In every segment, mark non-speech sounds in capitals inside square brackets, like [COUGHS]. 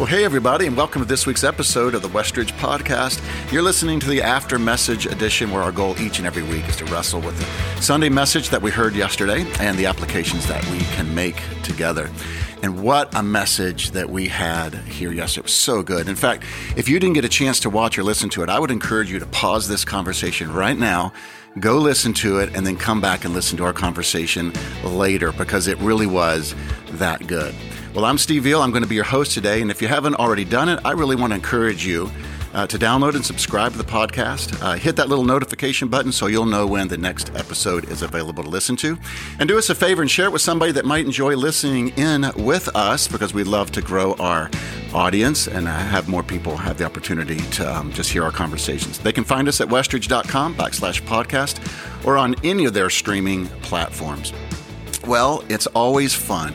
Well, hey, everybody, and welcome to this week's episode of the Westridge Podcast. You're listening to the After Message edition, where our goal each and every week is to wrestle with the Sunday message that we heard yesterday and the applications that we can make together. And what a message that we had here yesterday. It was so good. In fact, if you didn't get a chance to watch or listen to it, I would encourage you to pause this conversation right now go listen to it and then come back and listen to our conversation later because it really was that good. Well, I'm Steve Veal. I'm going to be your host today. And if you haven't already done it, I really want to encourage you uh, to download and subscribe to the podcast. Uh, hit that little notification button so you'll know when the next episode is available to listen to. And do us a favor and share it with somebody that might enjoy listening in with us because we'd love to grow our audience and have more people have the opportunity to um, just hear our conversations. They can find us at westridge.com backslash podcast or on any of their streaming platforms. Well, it's always fun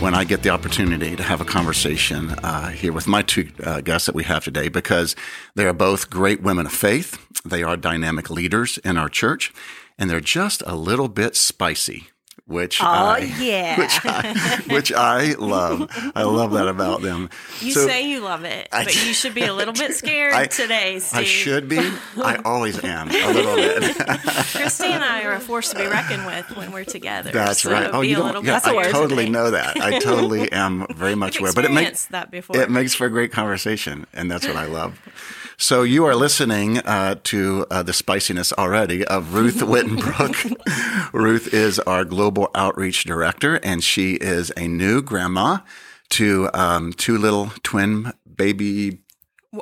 when I get the opportunity to have a conversation uh, here with my two uh, guests that we have today because they are both great women of faith. They are dynamic leaders in our church, and they're just a little bit spicy which oh I, yeah, [LAUGHS] which I, which I love. I love that about them. You so, say you love it, I, but you should be a little bit [LAUGHS] scared I, today, Steve. I should be. I [LAUGHS] always am a little bit. Christy and I are a force to be reckoned with when we're together. That's so right. Oh, you don't, yeah, I totally know that. I totally am very much aware. But it makes that before. It makes for a great conversation, and that's what I love. So you are listening uh, to uh, the spiciness already of Ruth [LAUGHS] Wittenbrook. Ruth is our global outreach director, and she is a new grandma to um, two little twin baby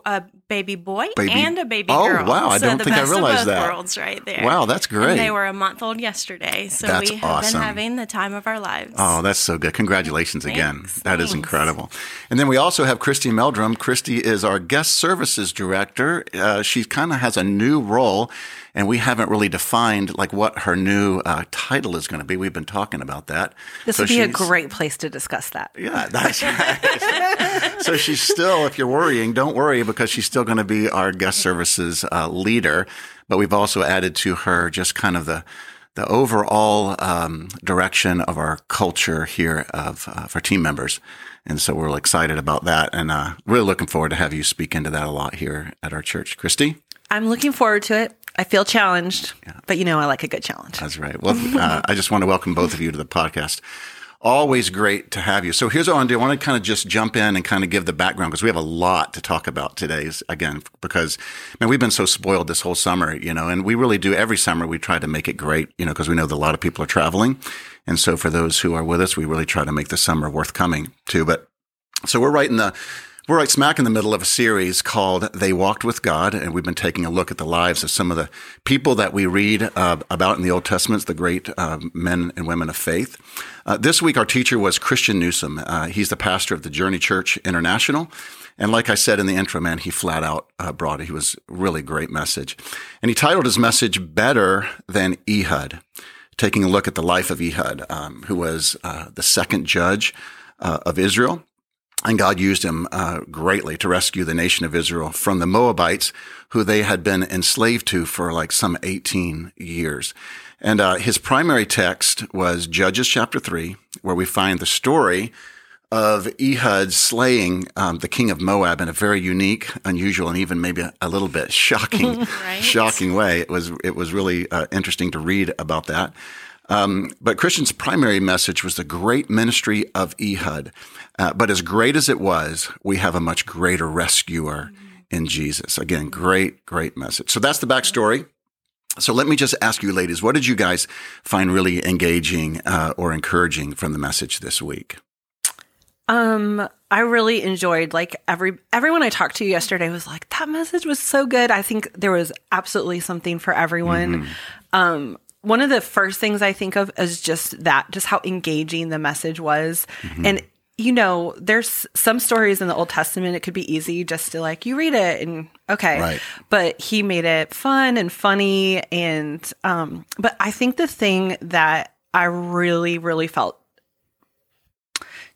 a baby boy baby. and a baby oh, girl. Oh wow! I so don't think I realized that. Worlds right there. Wow, that's great. And they were a month old yesterday, so that's we have awesome. been having the time of our lives. Oh, that's so good! Congratulations thanks, again. That thanks. is incredible. And then we also have Christy Meldrum. Christy is our guest services director. Uh, she kind of has a new role and we haven't really defined like what her new uh, title is going to be. We've been talking about that. This so would be a great place to discuss that. Yeah, that's right. [LAUGHS] so she's still, if you're worrying, don't worry because she's still going to be our guest services uh, leader. But we've also added to her just kind of the the overall um, direction of our culture here of uh, for team members. And so we're excited about that and uh, really looking forward to have you speak into that a lot here at our church. Christy? I'm looking forward to it. I feel challenged, yeah. but you know, I like a good challenge. That's right. Well, uh, I just want to welcome both of you to the podcast. Always great to have you. So here's what I want to do. I want to kind of just jump in and kind of give the background because we have a lot to talk about today. Again, because man, we've been so spoiled this whole summer, you know, and we really do every summer. We try to make it great, you know, because we know that a lot of people are traveling, and so for those who are with us, we really try to make the summer worth coming to. But so we're right in the we're right smack in the middle of a series called They Walked with God, and we've been taking a look at the lives of some of the people that we read uh, about in the Old Testament, the great uh, men and women of faith. Uh, this week, our teacher was Christian Newsom. Uh, he's the pastor of the Journey Church International. And like I said in the intro, man, he flat out uh, brought it. He was really great message. And he titled his message Better Than Ehud, taking a look at the life of Ehud, um, who was uh, the second judge of Israel and God used him uh, greatly to rescue the nation of Israel from the Moabites, who they had been enslaved to for like some 18 years. And uh, his primary text was Judges chapter 3, where we find the story of Ehud slaying um, the king of Moab in a very unique, unusual, and even maybe a, a little bit shocking, [LAUGHS] right? shocking way. It was it was really uh, interesting to read about that. Um, but Christian's primary message was the great ministry of Ehud. Uh, but as great as it was, we have a much greater rescuer in Jesus. Again, great, great message. So that's the backstory. So let me just ask you, ladies, what did you guys find really engaging uh, or encouraging from the message this week? Um, I really enjoyed like every everyone I talked to yesterday was like that message was so good. I think there was absolutely something for everyone. Mm-hmm. Um, one of the first things I think of is just that, just how engaging the message was. Mm-hmm. And, you know, there's some stories in the Old Testament, it could be easy just to like, you read it and okay. Right. But he made it fun and funny. And, um, but I think the thing that I really, really felt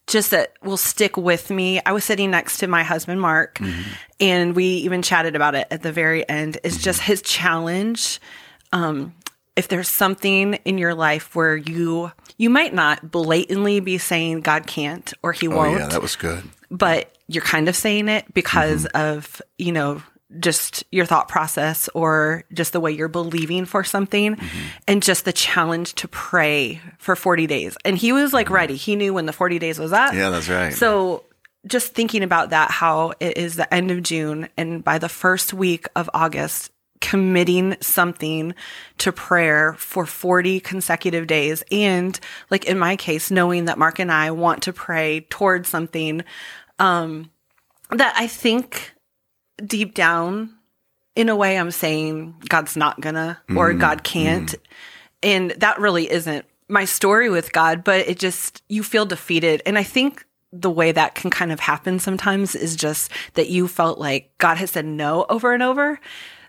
just that will stick with me. I was sitting next to my husband, Mark, mm-hmm. and we even chatted about it at the very end. Is mm-hmm. just his challenge um, if there's something in your life where you you might not blatantly be saying God can't or he oh, won't. Yeah, that was good. but you're kind of saying it because mm-hmm. of, you know, just your thought process or just the way you're believing for something mm-hmm. and just the challenge to pray for 40 days. And he was like mm-hmm. ready. He knew when the 40 days was up. Yeah, that's right. So just thinking about that, how it is the end of June and by the first week of August, committing something to prayer for 40 consecutive days. And like in my case, knowing that Mark and I want to pray towards something, um, that I think deep down, in a way, I'm saying God's not gonna or God can't. And that really isn't my story with God, but it just, you feel defeated. And I think the way that can kind of happen sometimes is just that you felt like God has said no over and over.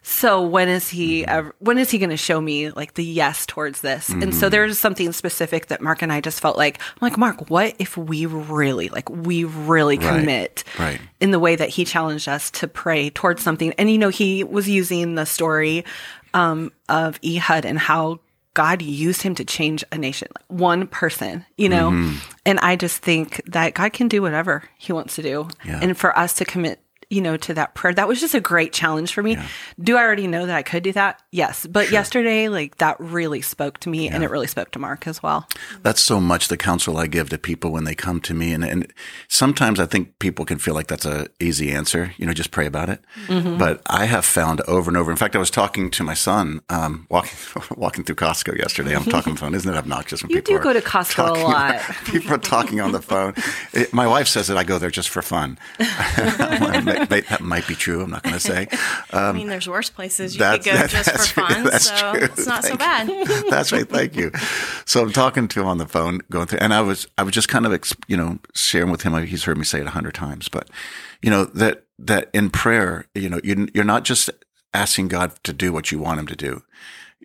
So when is he ever, when is he going to show me like the yes towards this? And so there's something specific that Mark and I just felt like I'm like Mark, what if we really like we really Right. commit Right. in the way that he challenged us to pray towards something? And you know, he was using the story um, of Ehud and how God used him to change a nation, like one person, you know? Mm-hmm. And I just think that God can do whatever he wants to do. Yeah. And for us to commit, you know, to that prayer, that was just a great challenge for me. Do I already know that I could do that? Yes. But yesterday, like that really spoke to me and it really spoke to Mark as well. That's so much the counsel I give to people when they come to me. And, and sometimes I think people can feel like that's a easy answer, you know, just pray about it. Mm-hmm. But I have found over and over. In fact, I was talking to my son, um, walking, [LAUGHS] walking through Costco yesterday. I'm talking on the phone. Isn't it obnoxious when You people do go to Costco a talking- lot. [LAUGHS] people are talking on the phone. It- my wife says that I go there just for fun. [LAUGHS] that might be true. I'm not going to say. [LAUGHS] I mean, there's worse places you Um, could go that- just for fun, that's so true. it's not so Thank bad. [LAUGHS] That's right. Thank you. So I'm talking to him on the phone, going through, and I was, I was just kind of, you know, sharing with him. He's heard me say it a hundred times, but you know that that in prayer, you know, you, you're not just asking God to do what you want Him to do.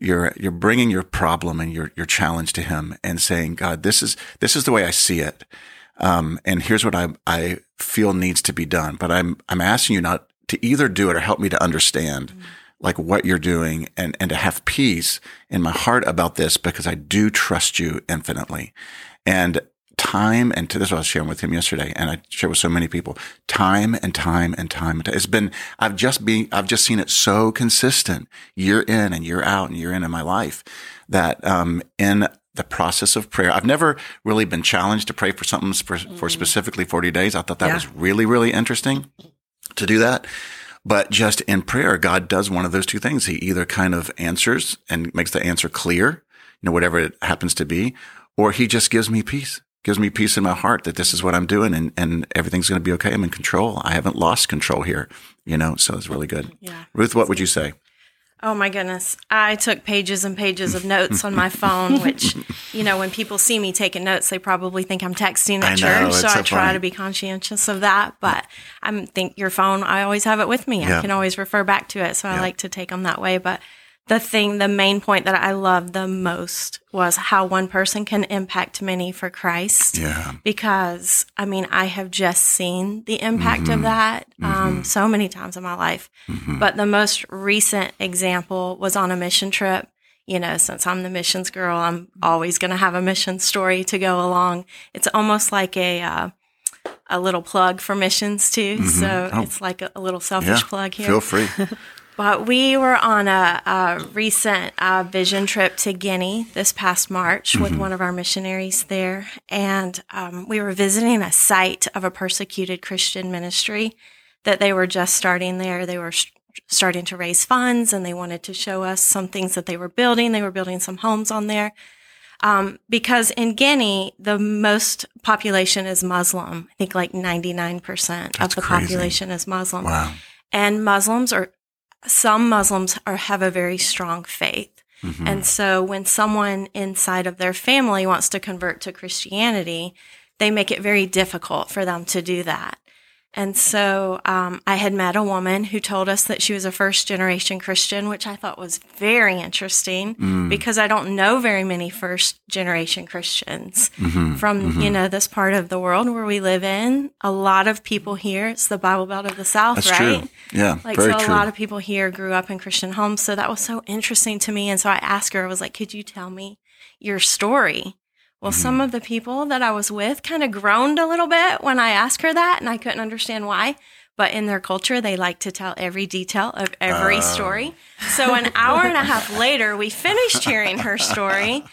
You're you're bringing your problem and your your challenge to Him and saying, God, this is this is the way I see it, um, and here's what I I feel needs to be done. But I'm I'm asking you not to either do it or help me to understand like what you're doing and, and to have peace in my heart about this because I do trust you infinitely. And time and to this I was sharing with him yesterday and I share with so many people time and time and time. and ti- It's been, I've just been, I've just seen it so consistent year in and year out and year in in my life that, um, in the process of prayer, I've never really been challenged to pray for something for, for specifically 40 days. I thought that Yeah. was really, really interesting to do that. But just in prayer, God does one of those two things. He either kind of answers and makes the answer clear, you know, whatever it happens to be, or he just gives me peace, gives me peace in my heart that this is what I'm doing and, and everything's going to be okay. I'm in control. I haven't lost control here, you know, so it's really good. Yeah. Ruth, what would you say? Oh my goodness. I took pages and pages of notes on my phone, [LAUGHS] which, you know, when people see me taking notes, they probably think I'm texting at know, church. So so I try funny. to be conscientious of that. But I think your phone, I always have it with me. Yeah. I can always refer back to it. So I like to take them that way. But the thing, the main point that I loved the most was how one person can impact many for Christ Yeah. because I mean, I have just seen the impact Mm-hmm. of that um, so many times in my life. But the most recent example was on a mission trip. You know, since I'm the missions girl, I'm always going to have a mission story to go along. It's almost like a uh, a little plug for missions too. So Oh. it's like a, a little selfish Yeah. plug here. Feel free. [LAUGHS] But we were on a, a recent uh, vision trip to Guinea this past March with one of our missionaries there. And um, we were visiting a site of a persecuted Christian ministry that they were just starting there. They were sh- starting to raise funds and they wanted to show us some things that they were building. They were building some homes on there. Um, because in Guinea, the most population is Muslim. I think like 99% of the crazy. population is Muslim Wow. and Muslims are some Muslims are have a very strong faith. Mm-hmm. And so when someone inside of their family wants to convert to Christianity, they make it very difficult for them to do that. And so um, I had met a woman who told us that she was a first generation Christian, which I thought was very interesting Mm. because I don't know very many first generation Christians Mm-hmm. from you know this part of the world where we live in. A lot of people here, it's the Bible Belt of the South, That's right? true. Yeah. Like so, true. a lot of people here grew up in Christian homes, so that was so interesting to me. And so I asked her, I was like, "Could you tell me your story?" Well, mm-hmm. some of the people that I was with kind of groaned a little bit when I asked her that, and I couldn't understand why. But in their culture, they like to tell every detail of every oh. story. So an [LAUGHS] hour and a half later, we finished hearing her story,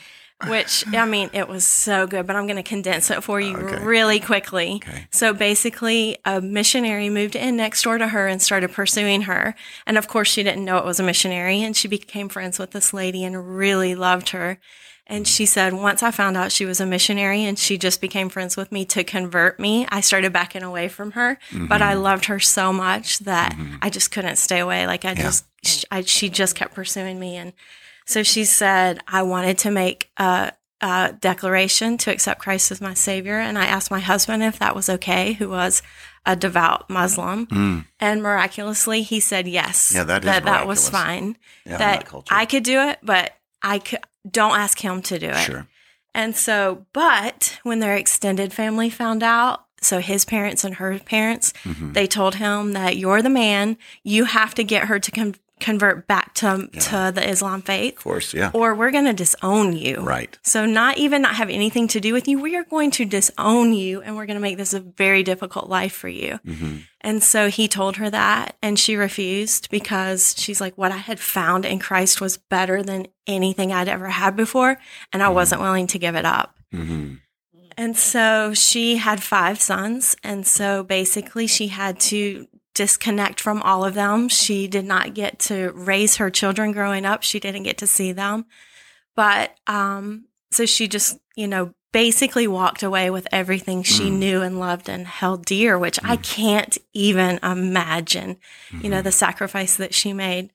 which I mean, it was so good. But I'm going to condense it for you Okay. really quickly. Okay. So basically, a missionary moved in next door to her and started pursuing her. And of course, she didn't know it was a missionary. And she became friends with this lady and really loved her. And she said, once I found out she was a missionary and she just became friends with me to convert me, I started backing away from her. But I mm-hmm. loved her so much that mm-hmm. I just couldn't stay away. Like I just, sh I, she just kept pursuing me. And so she said, I wanted to make a, a declaration to accept Christ as my savior. And I asked my husband if that was okay, who was a devout Muslim. Hmm. And miraculously, he said yes. Yeah, that is that, that was fine. Yeah, that that. I could do it, but I could don't ask him to do it. Sure. And so, but when their extended family found out, so his parents and her parents, Mm-hmm. they told him that you're the man. You have to get her to con- convert back to to the Islam faith, Of course. Yeah. or we're going to disown you. Right. So, not even not have anything to do with you. We are going to disown you, and we're going to make this a very difficult life for you. Mm-hmm. And so he told her that, and she refused because she's like, what I had found in Christ was better than anything I'd ever had before, and I wasn't willing to give it up. hmm And so she had five sons. And so basically, she had to disconnect from all of them. She did not get to raise her children growing up, she didn't get to see them. But um, so she just, you know, basically walked away with everything she mm. knew and loved and held dear, which I mm. can't even imagine, you know, mm-hmm. the sacrifice that she made.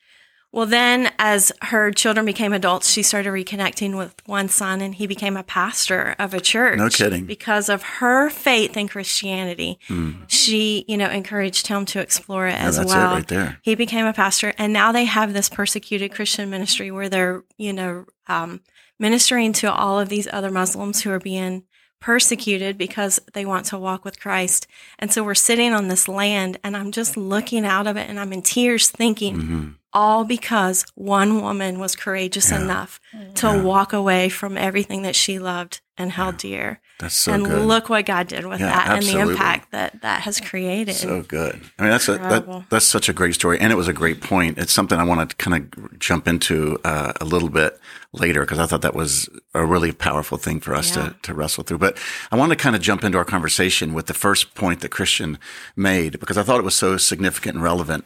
Well, then as her children became adults, she started reconnecting with one son and he became a pastor of a church. No kidding. Because of her faith in Christianity, she, you know, encouraged him to explore it as that's it well. right there. He became a pastor and now they have this persecuted Christian ministry where they're, you know, um, ministering to all of these other Muslims who are being persecuted because they want to walk with Christ. And so we're sitting on this land and I'm just looking out of it and I'm in tears thinking, Mm-hmm. All because one woman was courageous enough to walk away from everything that she loved and held dear. That's so and good. look what God did with Yeah, that and the impact that that has created. So good. I mean, that's a, that, that's such a great story, and it was a great point. It's something I want to kind of jump into uh, a little bit later because I thought that was a really powerful thing for us Yeah. to to wrestle through. But I want to kind of jump into our conversation with the first point that Christian made because I thought it was so significant and relevant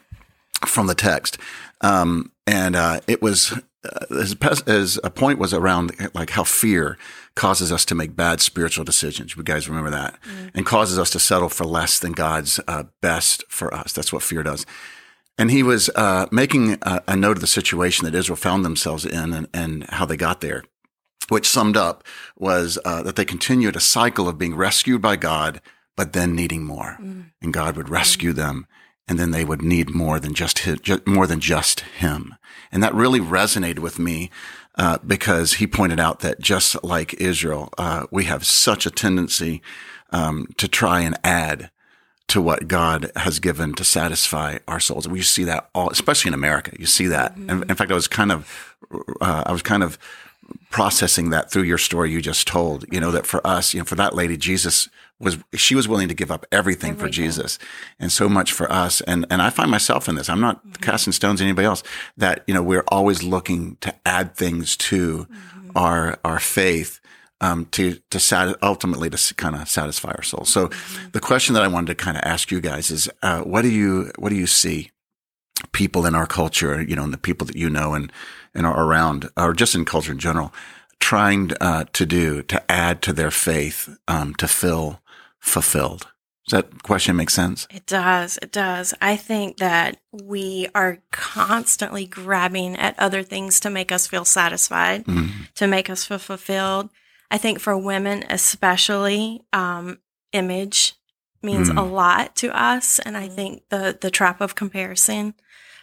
from the text. Um, and uh, it was uh, his, his a point was around like how fear causes us to make bad spiritual decisions. You guys remember that, and causes us to settle for less than God's uh, best for us. That's what fear does. And he was uh, making a, a note of the situation that Israel found themselves in and, and how they got there, which summed up was uh, that they continued a cycle of being rescued by God, but then needing more, and God would rescue them, and then they would need more than just his, more than just Him, and that really resonated with me. Uh, because he pointed out that just like Israel, uh, we have such a tendency um, to try and add to what God has given to satisfy our souls. We see that all, especially in America. You see that. And in fact, I was kind of, uh, I was kind of processing that through your story you just told. You know that for us, you know, for that lady, Jesus was she was willing to give up everything, for Jesus, and so much for us. And and I find myself in this. I'm not casting stones at anybody else. That you know we're always looking to add things to our our faith um, to to sat- ultimately to kind of satisfy our souls. So, the question that I wanted to kind of ask you guys is, uh, what do you what do you see people in our culture, you know, and the people that you know and and are around, or just in culture in general, trying uh, to do to add to their faith um, to feel fulfilled? Does that question make sense? It does. It does. I think that we are constantly grabbing at other things to make us feel satisfied, to make us feel fulfilled. I think for women, especially, um, image means a lot to us. And I think the, the trap of comparison,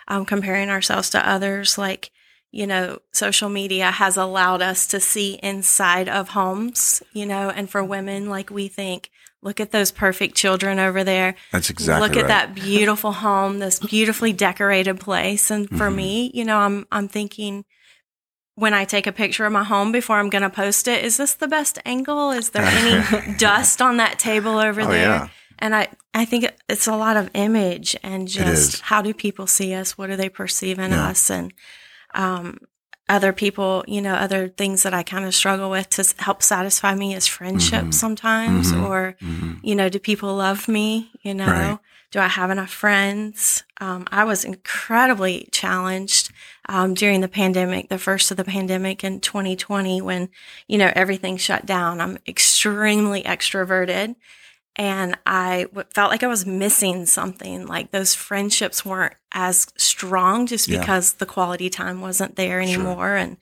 um, comparing ourselves to others, like, you know, social media has allowed us to see inside of homes, you know, and for women, like we think, look at those perfect children over there. That's exactly Look at that beautiful home, this beautifully decorated place. And for Mm-hmm. me, you know, I'm I'm thinking when I take a picture of my home before I'm going to post it, is this the best angle? Is there [LAUGHS] any dust on that table over Oh, there? yeah. And I, I think it's a lot of image and just how do people see us? What do they perceive in Yeah. us? And um, other people, you know, other things that I kind of struggle with to help satisfy me is friendship Mhm. sometimes, Mhm. or Mhm. you know, do people love me? You know, Right. do I have enough friends? Um, I was incredibly challenged um, during the pandemic, the first of the pandemic in 2020, when you know everything shut down. I'm extremely extroverted, and I w- felt like I was missing something. Like those friendships weren't as strong just Yeah. because the quality time wasn't there anymore. And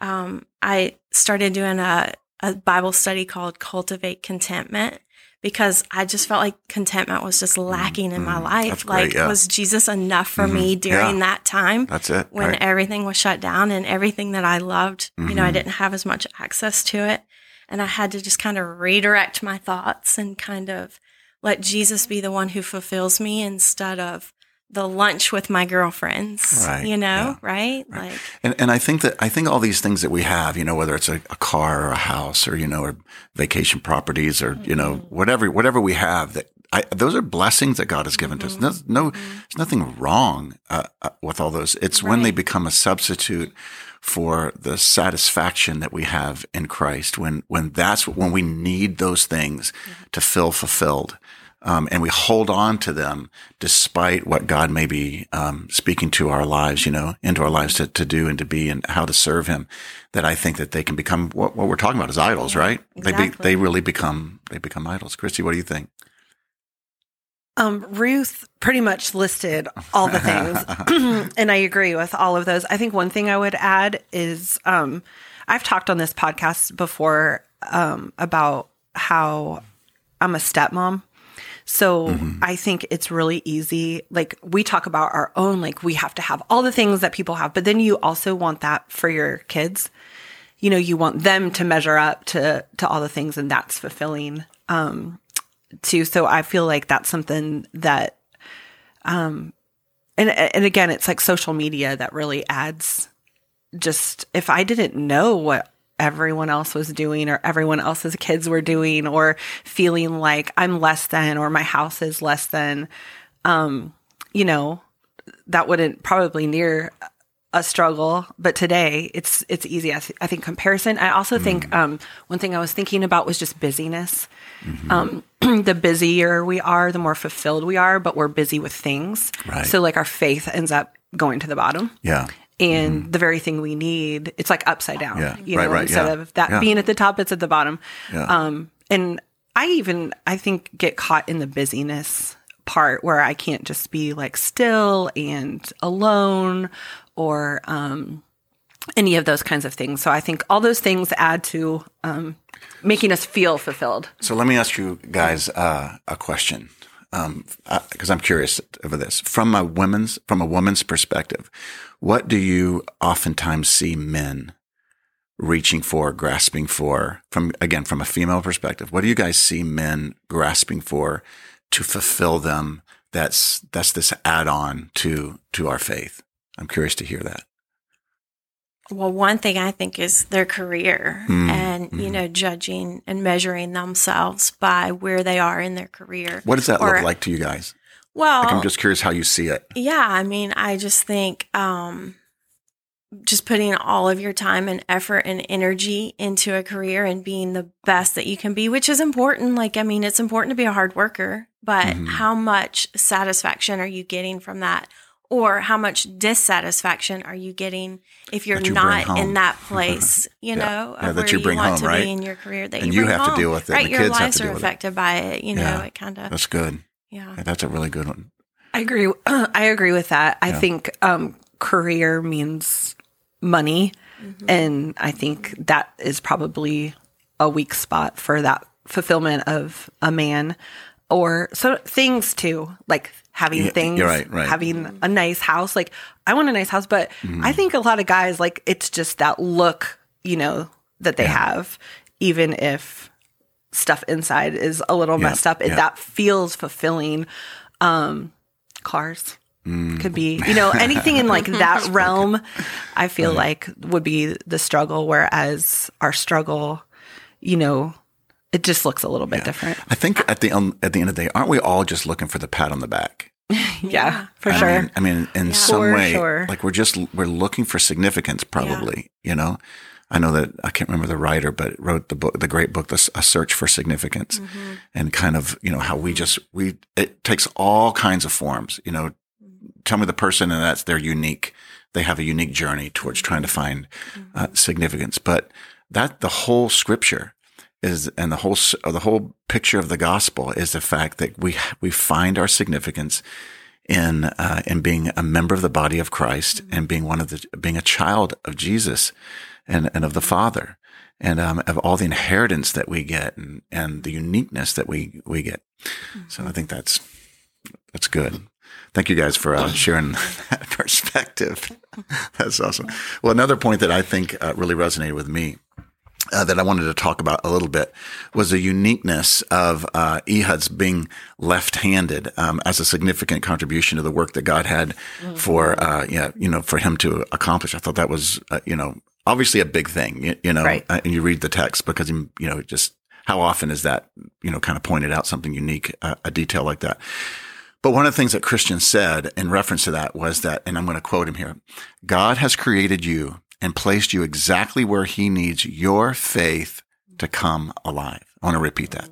um, I started doing a, a Bible study called Cultivate Contentment because I just felt like contentment was just lacking in my mhm. life. Great, like, yeah. was Jesus enough for Mhm. me during Yeah. that time? That's it. when right? everything was shut down and everything that I loved, you know, I Mhm. didn't have as much access to it. And I had to just kind of redirect my thoughts and kind of let Jesus be the one who fulfills me instead of the lunch with my girlfriends, Right, you know, yeah. right? Like, And, and I think that I think all these things that we have, you know, whether it's a, a car or a house or you know, or vacation properties or you know, Mm-hmm. whatever whatever we have, that I, those are blessings that God has given to us. There's no, there's nothing wrong uh, uh, with all those. It's when they Mm-hmm. Become a substitute for the satisfaction that we have in Christ. When when that's when we need those things Mm-hmm. to feel fulfilled. Um, and we hold on to them despite what God may be um, speaking to our lives, you know, into our lives to, to do and to be and how to serve Him. That I think that they can become what, what we're talking about is idols, right? They be, they really become they become idols. Christy, what do you think? Um, Ruth pretty much listed all the things, [LAUGHS] [CLEARS THROAT] and I agree with all of those. I think one thing I would add is um, I've talked on this podcast before um, about how I'm a stepmom. So I think it's really easy. Like we talk about our own, like we have to have all the things that people have, but then you also want that for your kids. You know, you want them to measure up to to all the things, and that's fulfilling um, too. So I feel like that's something that, um, and and again, it's like social media that really adds. Just if I didn't know what everyone else was doing or everyone else's kids were doing or feeling like I'm less than or my house is less than um you know that wouldn't probably near a struggle but today it's it's easy I, th- I think comparison I also think um one thing I was thinking about was just busyness um [CLEARS THROAT] the busier we are the more fulfilled we are but we're busy with things Right. so like our faith ends up going to the bottom Yeah, and the very thing we need it's like upside down Yeah. you Right, know right, instead yeah. of that Yeah. being at the top it's at the bottom Yeah. um and i even i think get caught in the busyness part where i can't just be like still and alone or um any of those kinds of things so i think all those things add to um making us feel fulfilled So let me ask you guys uh, a question, because I'm curious over this. From a women's from a woman's perspective, what do you oftentimes see men reaching for, grasping for? From again, from a female perspective, what do you guys see men grasping for to fulfill them? That's that's this add-on to to our faith. I'm curious to hear that. Well, one thing I think is their career Mm, and, you know, judging and measuring themselves by where they are in their career. What does that Or- look like to you guys? Well, Like, I'm just curious how you see it. yeah, I mean, I just think um, just putting all of your time and effort and energy into a career and being the best that you can be, which is important. Like, I mean, it's important to be a hard worker, but Mhm. how much satisfaction are you getting from that? Or how much dissatisfaction are you getting if you're you not in that [LAUGHS] place, you Yeah. know, Yeah, of that where you bring want home, to right? be in your career that And you, you bring have to deal with it, Right, the your kids have lives to are deal with it. affected by it. You know, Yeah. it kind of That's good. yeah. That's a really good one. I agree. [CLEARS THROAT] I agree with that. I Yeah. think um, career means money, and I think that is probably a weak spot for that fulfillment of a man, or so things too, like having Yeah, things, right, right. having a nice house. Like I want a nice house, but Mm-hmm. I think a lot of guys like it's just that look, you know, that they have, even if stuff inside is a little Yeah, messed up. It, yeah. That feels fulfilling. Um, cars. could be. You know, anything in like [LAUGHS] that realm, I feel like would be the struggle. Whereas our struggle, you know, it just looks a little bit different. I think at the um, at the end of the day, aren't we all just looking for the pat on the back? [LAUGHS] Yeah, for I sure. Mean, I mean, in some For way, sure. like we're just we're looking for significance, probably. You know, I know that I can't remember the writer, but wrote the book, the great book, "The A Search for Significance," Mm-hmm. and kind of you know how we just we it takes all kinds of forms. You know, tell me the person, and that's they're unique. They have a unique journey towards trying to find uh, significance, but that the whole scripture is and the whole the whole picture of the gospel is the fact that we we find our significance in uh, in being a member of the body of Christ and being one of the being a child of Jesus and and of the Father and um, of all the inheritance that we get and and the uniqueness that we we get. So I think that's that's good. Thank you guys for uh, [COUGHS] sharing that [LAUGHS] perspective. [LAUGHS] That's awesome. Well, another point that I think uh, really resonated with me uh, that I wanted to talk about a little bit was the uniqueness of uh, Ehud's being left-handed um, as a significant contribution to the work that God had for uh, yeah you know for him to accomplish. I thought that was uh, you know obviously a big thing you, you know Right. uh, and you read the text because you know just how often is that you know kind of pointed out something unique uh, a detail like that. But one of the things that Christian said in reference to that was that, and I'm going to quote him here God has created you and placed you exactly where he needs your faith to come alive. I want to repeat that.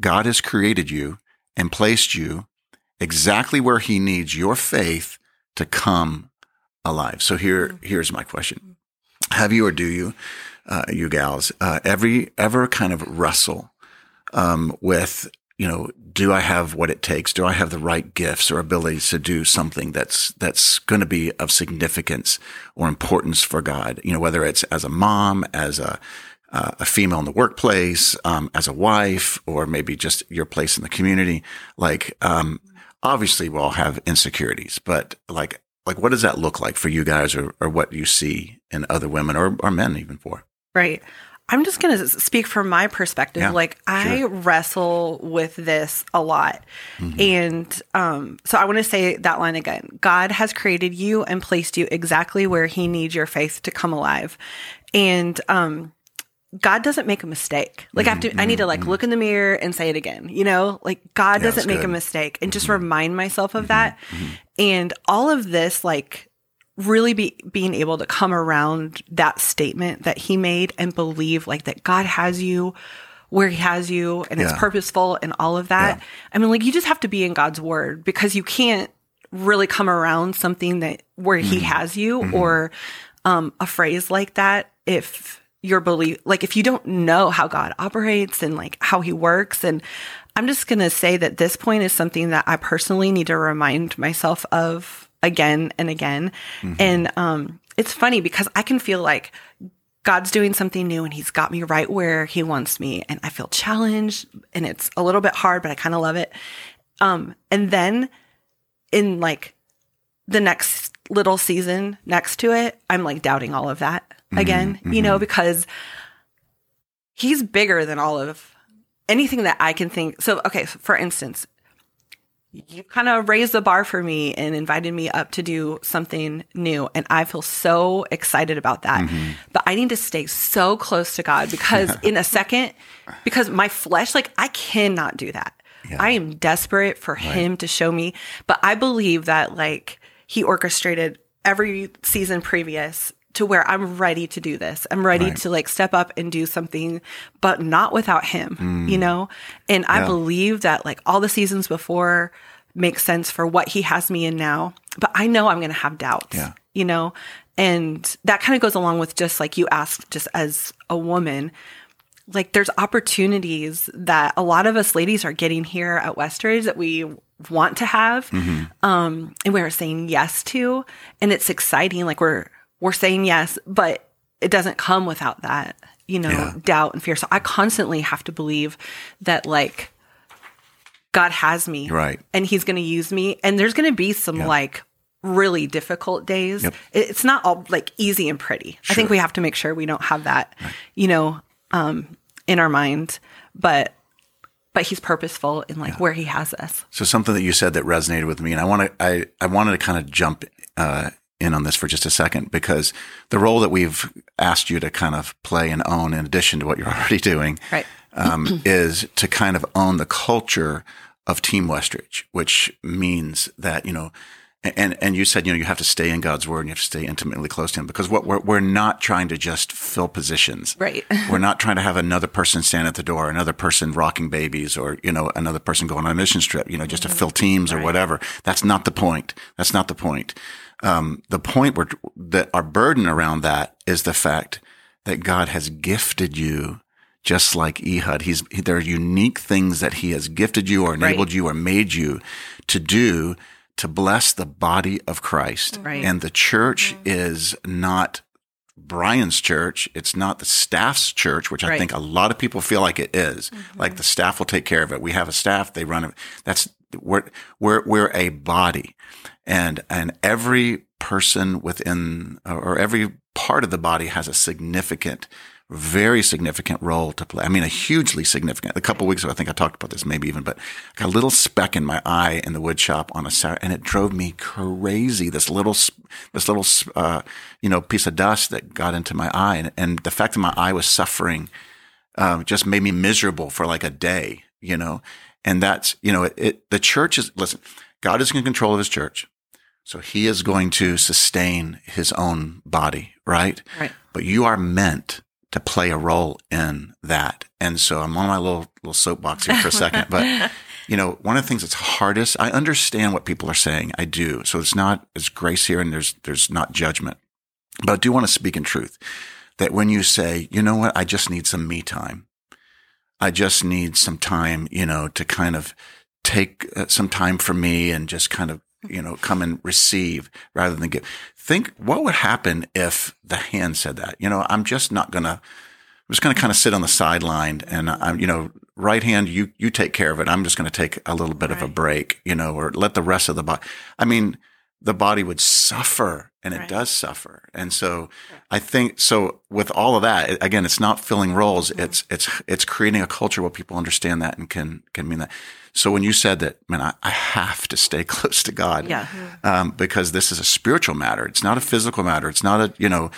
God has created you and placed you exactly where he needs your faith to come alive. So here, here's my question. Have you or do you, uh, you gals, uh, every, ever kind of wrestle, um, with, you know, do I have what it takes? Do I have the right gifts or abilities to do something that's, that's going to be of significance or importance for God? You know, whether it's as a mom, as a, uh, a female in the workplace, um, as a wife, or maybe just your place in the community. Like, um, obviously we all have insecurities, but like, like what does that look like for you guys or, or what you see in other women or, or men even for? Right. I'm just going to speak from my perspective. Yeah, like I wrestle with this a lot. Mm-hmm. And um so I want to say that line again. God has created you and placed you exactly where he needs your faith to come alive. And um God doesn't make a mistake. Like I have to I need to like look in the mirror and say it again. You know, like God Mm-hmm. Yeah, doesn't make a good. Mm-hmm. mistake and just remind myself of that. And all of this like really be being able to come around that statement that he made and believe like that God has you where he has you and it's purposeful and all of that. Yeah. I mean like you just have to be in God's word because you can't really come around something that where he has you or um a phrase like that if your belief like if you don't know how God operates and like how he works and I'm just going to say that this point is something that I personally need to remind myself of again and again. And um it's funny because I can feel like God's doing something new and he's got me right where he wants me and I feel challenged and it's a little bit hard but I kind of love it. Um and then in like the next little season next to it, I'm like doubting all of that again, you know, because he's bigger than all of anything that I can think. So, okay, so for instance, you kind of raised the bar for me and invited me up to do something new. And I feel so excited about that. Mm-hmm. But I need to stay so close to God because [LAUGHS] in a second, because my flesh, like, I cannot do that. I am desperate for Him to show me. But I believe that, like, He orchestrated every season previous to where I'm ready to do this. I'm ready Right. to like step up and do something, but not without him, you know? And I Mm. Believe that like all the seasons before make sense for what he has me in now, but I know I'm going to have doubts, Yeah. you know? And that kind of goes along with just like you asked, just as a woman, like there's opportunities that a lot of us ladies are getting here at Westridge that we want to have um and we're saying yes to and it's exciting like we're we're saying yes but it doesn't come without that you know Yeah. doubt and fear. So i constantly have to believe that like god has me Right. and he's going to use me. And there's going to be some like really difficult days. Yep. It's not all like easy and pretty. I think we have to make sure we don't have that you know um in our mind. But but he's purposeful in like where he has us. So something that you said that resonated with me, and I want to, I, I wanted to kind of jump uh, in on this for just a second because the role that we've asked you to kind of play and own, in addition to what you're [LAUGHS] already doing, Right. um, [CLEARS THROAT] is to kind of own the culture of Team Westridge, which means that you know. And and you said you know you have to stay in God's word and you have to stay intimately close to Him because what we're we're not trying to just fill positions, Right. [LAUGHS] we're not trying to have another person stand at the door, another person rocking babies, or you know another person going on a mission trip, you know, just to fill teams or whatever. That's not the point. That's not the point. Um, the point where that our burden around that is the fact that God has gifted you. Just like Ehud, he's there are unique things that he has gifted you or enabled you or made you to do to bless the body of Christ. Right. And the church is not Brian's church. It's not the staff's church, which I think a lot of people feel like it is. Mm-hmm. Like the staff will take care of it. We have a staff; they run it. That's we're we're we're a body, and and every person within or every part of the body has a significant, very significant role to play. I mean, a hugely significant. A couple weeks ago, I think I talked about this, maybe even, but I got a little speck in my eye in the wood shop on a Saturday, and it drove me crazy. This little, this little, uh, you know, piece of dust that got into my eye, and, and the fact that my eye was suffering um, just made me miserable for like a day, you know. And that's, you know, it, it the church is listen. God is in control of His church, so He is going to sustain His own body, right? Right. But you are meant to play a role in that. And so I'm on my little little soapbox here for a second, but [LAUGHS] you know, one of the things that's hardest, I understand what people are saying. I do. So it's not it's grace here and there's there's not judgment. But I do want to speak in truth that when you say, you know what, I just need some me time. I just need some time, you know, to kind of take uh, some time for me and just kind of, you know, come and receive rather than give. Think what would happen if the hand said that? You know, I'm just not going to, I'm just going to kind of sit on the sideline and I'm, you know, right hand, you, you take care of it. I'm just going to take a little bit of a break, you know, or let the rest of the body. I mean, the body would suffer and it Right. does suffer. And so I think, so with all of that, again, it's not filling roles. It's, it's, it's creating a culture where people understand that and can, can mean that. So when you said that, man, I, I have to stay [LAUGHS] close to God. Yeah. Um, because this is a spiritual matter. It's not a physical matter. It's not a, you know,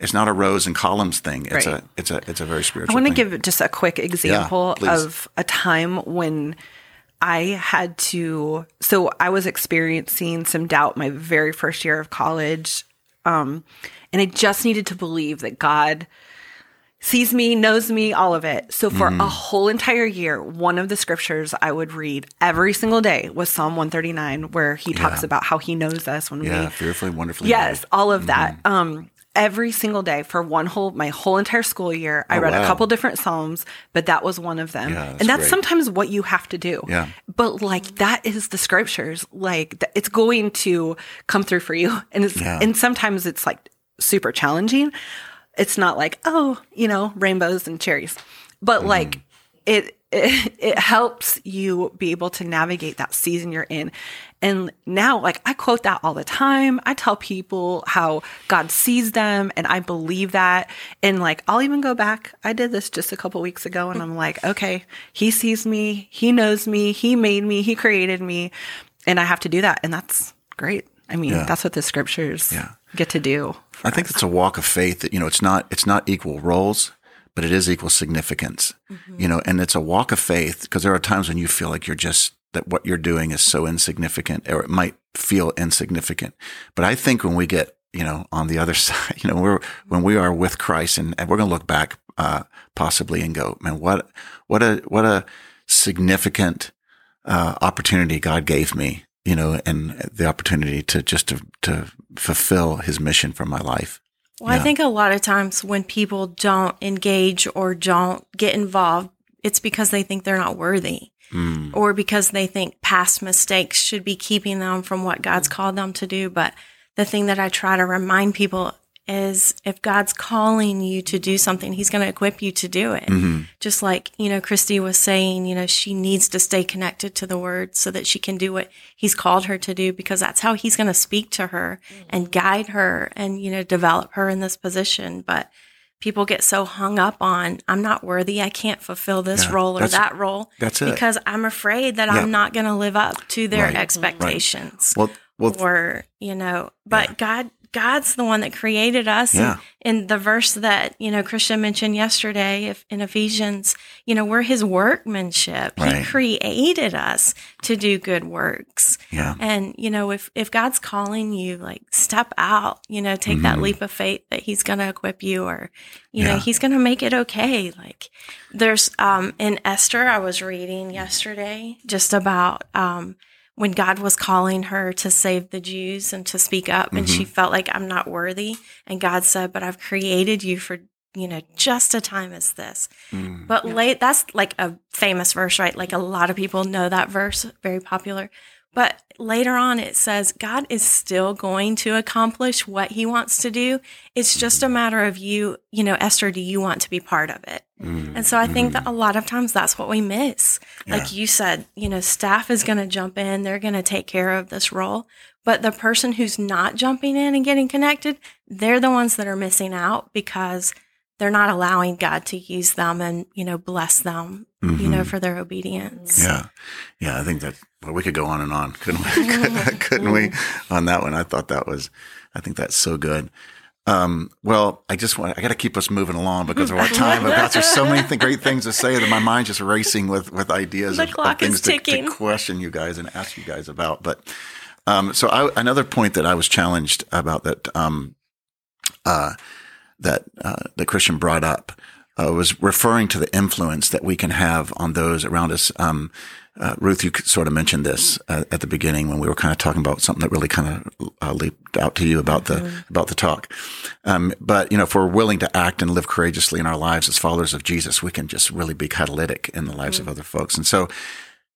it's not a rows and columns thing. It's Right. a, it's a, it's a very spiritual I want to thing. give just a quick example please. of a time when I had to. So I was experiencing some doubt my very first year of college, um, and I just needed to believe that God sees me, knows me, all of it. So for Mm-hmm. a whole entire year, one of the scriptures I would read every single day was Psalm 139, where he talks Yeah. about how he knows us when yeah. we Fearfully, wonderfully. Yes, made. all of that. Mm-hmm. Um, every single day for one whole my whole entire school year, I Oh, read wow. a couple different psalms, but that was one of them. Yeah, that's and that's great. sometimes what you have to do. Yeah. But like that is the scriptures. Like it's going to come through for you, [LAUGHS] and it's Yeah. and sometimes it's like super challenging. It's not like oh, you know, rainbows and cherries, but Mm-hmm. like it, it [LAUGHS] it helps you be able to navigate that season you're in. And now like I quote that all the time. I tell people how God sees them and I believe that. And like I'll even go back. I did this just a couple weeks ago and I'm like, okay, he sees me, he knows me, he made me, he created me, and I have to do that. And that's great. I mean, Yeah. that's what the scriptures Yeah. get to do. I think it's a walk of faith that, you know, it's not, it's not equal roles, but it is equal significance, you know, and it's a walk of faith because there are times when you feel like you're just, that what you're doing is so insignificant or it might feel insignificant. But I think when we get, you know, on the other [LAUGHS] side, you know, we're, when we are with Christ and, and we're going to look back, uh, possibly and go, man, what, what a, what a significant, uh, opportunity God gave me, you know, and the opportunity to just to, to fulfill his mission for my life. Well, I think a lot of times when people don't engage or don't get involved, it's because they think they're not worthy Hmm. or because they think past mistakes should be keeping them from what God's Hmm. called them to do. But the thing that I try to remind people is if God's calling you to do something, He's going to equip you to do it. Mm-hmm. Just like, you know, Christy was saying, you know, she needs to stay connected to the word so that she can do what He's called her to do because that's how He's going to speak to her and guide her and, you know, develop her in this position. But people get so hung up on I'm not worthy, I can't fulfill this Yeah, role or that role that's it. because I'm afraid that Yeah. I'm not going to live up to their Right, right. expectations. Well, well, or you know but god god's the one that created us Yeah. and in the verse that you know christian mentioned yesterday if in ephesians you know we're his workmanship Right. he created us to do good works yeah, and you know if if god's calling you like step out you know take that Mhm. leap of faith that he's going to equip you or you know he's going to make it okay like there's um in esther i was reading yesterday just about um when god was calling her to save the jews and to speak up and Mm-hmm. she felt like i'm not worthy and god said but i've created you for you know just a time as this Mm. but late that's like a famous verse, right? Like a lot of people know that verse, very popular. But later on it says God is still going to accomplish what he wants to do. It's just a matter of you, you know, Esther, do you want to be part of it? Mm. And so I think that a lot of times that's what we miss. Yeah. Like you said, you know, staff is going to jump in, they're going to take care of this role. But the person who's not jumping in and getting connected, they're the ones that are missing out because they're not allowing God to use them and, you know, bless them, you know, for their obedience. Mm-hmm. Yeah, yeah. I think that well, we could go on and on, couldn't we? [LAUGHS] [LAUGHS] couldn't we? On that one, I thought that was. I think that's so good. Um, well, I just want I got to keep us moving along because of our [LAUGHS] time. I've got there's so many th- great things to say that my mind's just racing with with ideas The of, of things to, to question you guys and ask you guys about. But um, so I, another point that I was challenged about that um, uh, that uh, that Christian brought up uh, was referring to the influence that we can have on those around us. Um, uh, Ruth, you sort of mentioned this uh, at the beginning when we were kind of talking about something that really kind of uh, leaped out to you about the about the talk. Um, but you know, if we're willing to act and live courageously in our lives as followers of Jesus, we can just really be catalytic in the lives of other folks. And so,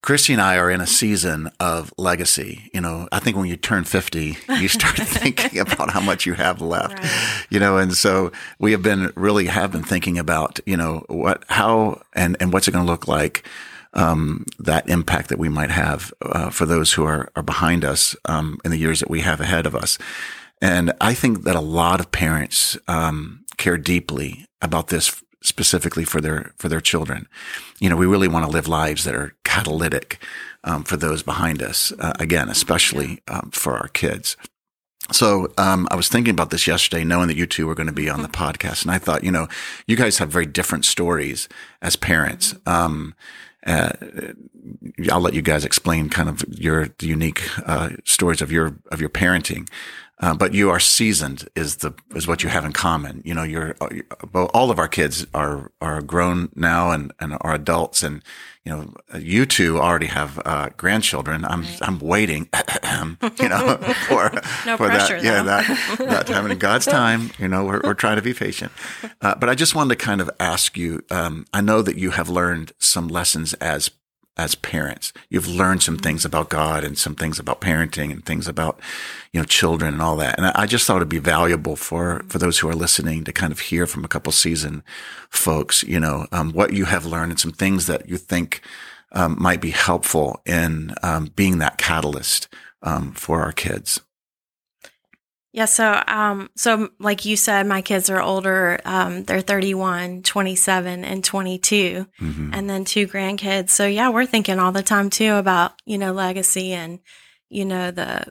Christy and I are in a season of legacy. You know, I think when you turn 50, you start [LAUGHS] thinking about how much you have left, Right. you know, and so we have been really have been thinking about, you know, what, how, and, and what's it going to look like, um, that impact that we might have, uh, for those who are, are behind us, um, in the years that we have ahead of us. And I think that a lot of parents, um, care deeply about this specifically for their for their children. You know, we really want to live lives that are catalytic um, for those behind us. Uh, again, especially um, for our kids. So um, I was thinking about this yesterday, knowing that you two were going to be on the podcast, and I thought, you know, you guys have very different stories as parents. Um, uh, I'll let you guys explain kind of your unique uh, stories of your of your parenting. Uh, but you are seasoned is the is what you have in common. You know, you're well, all of our kids are are grown now and and are adults, and you know, you two already have uh, grandchildren. I'm I'm waiting, [CLEARS THROAT] you know, [LAUGHS] for No for pressure, that. Yeah, though. that that [LAUGHS] time in God's time. You know, we're we're trying to be patient. Uh, but I just wanted to kind of ask you. Um, I know that you have learned some lessons as as parents. You've learned some things about God and some things about parenting and things about, you know, children and all that. And I just thought it'd be valuable for, for those who are listening to kind of hear from a couple seasoned folks, you know, um, what you have learned and some things that you think, um, might be helpful in, um, being that catalyst, um, for our kids. Yeah, so um so like you said my kids are older. Um they're 31, 27 and 22 Mhm. and then two grandkids. So yeah, we're thinking all the time too about, you know, legacy and you know the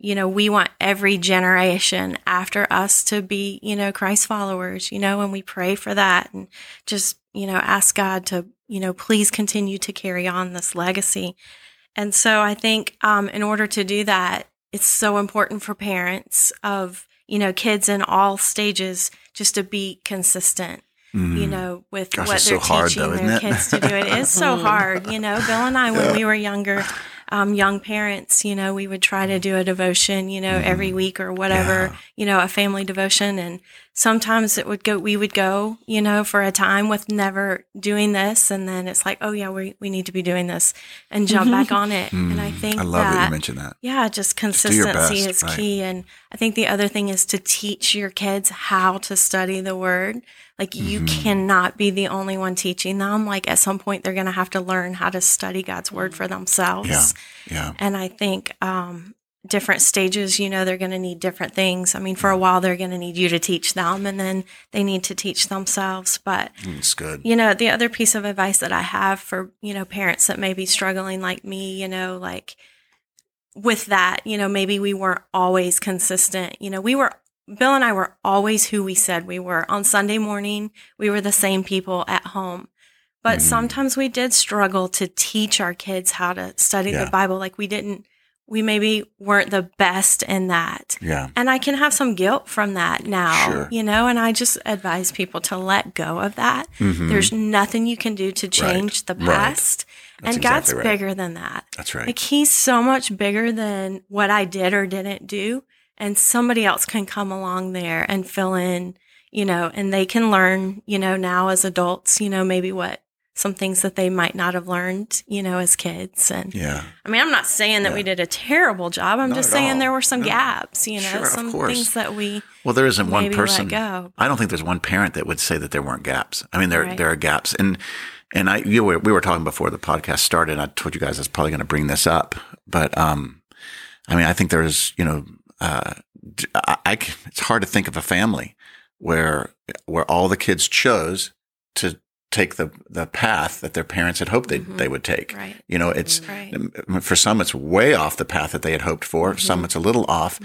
you know, we want every generation after us to be, you know, Christ followers, you know, and we pray for that and just, you know, ask God to, you know, please continue to carry on this legacy. And so I think um, in order to do that, it's so important for parents of, you know, kids in all stages just to be consistent, you Mhm. know, with Gosh, what they're so hard, teaching though, their kids to do. It is so [LAUGHS] hard, you know. Bill and I, when we were younger, um, young parents, you know, we would try to do a devotion, you know, every week or whatever, Mm-hmm. Yeah. you know, a family devotion. And sometimes it would go, we would go, you know, for a time with never doing this. And then it's like, oh, yeah, we, we need to be doing this and jump [LAUGHS] back on it. and I think Mm. I love that, that you mentioned that. yeah, just consistency best, is right. key. And I think the other thing is to teach your kids how to study the word. Like, you Mm-hmm. cannot be the only one teaching them. Like, at some point, they're going to have to learn how to study God's word for themselves. Yeah. Yeah. And I think um, different stages, you know, they're going to need different things. I mean, for a while, they're going to need you to teach them, and then they need to teach themselves. But It's good. you know, the other piece of advice that I have for, you know, parents that may be struggling like me, you know, like with that, you know, maybe we weren't always consistent. You know, we were, Bill and I were always who we said we were. On Sunday morning, we were the same people at home. But sometimes we did struggle to teach our kids how to study Yeah. the Bible. Like we didn't, we maybe weren't the best in that. Yeah. And I can have some guilt from that now, Sure. you know, and I just advise people to let go of that. Mhm. There's nothing you can do to change the Right. past. That's and God's right. bigger than that. That's right. Like he's so much bigger than what I did or didn't do. And somebody else can come along there and fill in, you know, and they can learn, you know, now as adults, you know, maybe what some things that they might not have learned, you know, as kids. And yeah. I mean, I'm not saying that we did a terrible job. I'm Not just at all. saying there were some No. gaps, you know, Sure, some things that we Well, there isn't one person. go. I don't think there's one parent that would say that there weren't gaps. I mean, there Right. there are gaps, and and I you were, we were talking before the podcast started. And I told you guys I was probably going to bring this up, but um, I mean, I think there's you know, uh, I, I it's hard to think of a family where where all the kids chose to take the the path that their parents had hoped they Mhm. they would take. Right. You know, it's Right. for some it's way off the path that they had hoped for. Mm-hmm. Some it's a little off.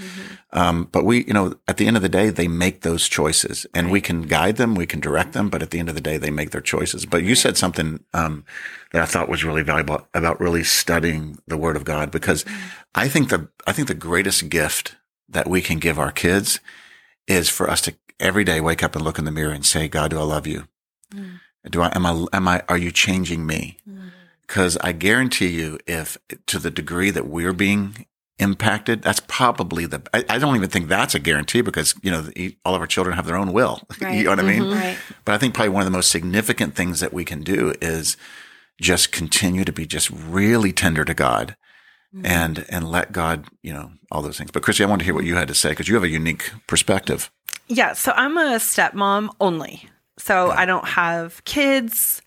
Um, but we, you know, at the end of the day, they make those choices, and we can guide them, we can direct them. But at the end of the day, they make their choices. But you said something um, that I thought was really valuable about really studying the Word of God, because Mm-hmm. I think the I think the greatest gift that we can give our kids is for us to every day wake up and look in the mirror and say, God, do I love you? Mm. Do I am I am I are you changing me? Mm. Because I guarantee you, if to the degree that we're being impacted, that's probably the. I, I don't even think that's a guarantee because you know the, all of our children have their own will. [LAUGHS] Right. you know what I mean? Right. But I think probably one of the most significant things that we can do is just continue to be just really tender to God. Mm-hmm. And and let God, you know, all those things. But Christy, I wanted to hear what you had to say because you have a unique perspective. Yeah, so I'm a stepmom only. So I don't have kids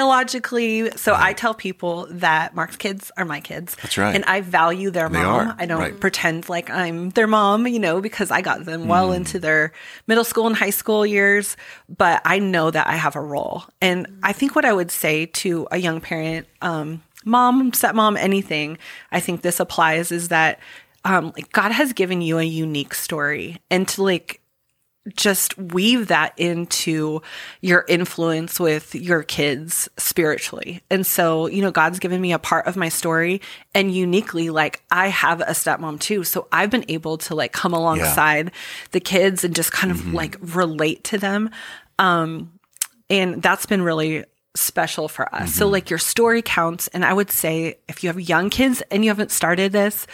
biologically. So I tell people that Mark's kids are my kids. That's right. And I value their They mom. are, I don't right. pretend like I'm their mom, you know, because I got them well Mm. into their middle school and high school years. But I know that I have a role. And I think what I would say to a young parent, um, mom, stepmom, anything, I think this applies is that um, like God has given you a unique story and to like just weave that into your influence with your kids spiritually. And so, you know, God's given me a part of my story and uniquely like I have a stepmom too. So I've been able to like come alongside the kids and just kind of like relate to them. Um and that's been really special for us. So mm-hmm. like your story counts and I would say if you have young kids and you haven't started this,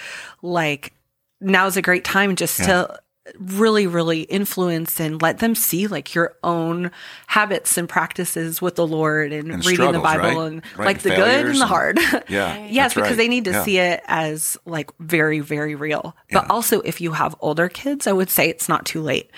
like now's a great time just to really really influence and let them see like your own habits and practices with the lord and, And reading the bible right? and Right, like and the good and the and- hard [LAUGHS] Yeah, [LAUGHS] yes because right. they need to Yeah. see it as like very very real but Yeah. also if you have older kids i would say it's not too late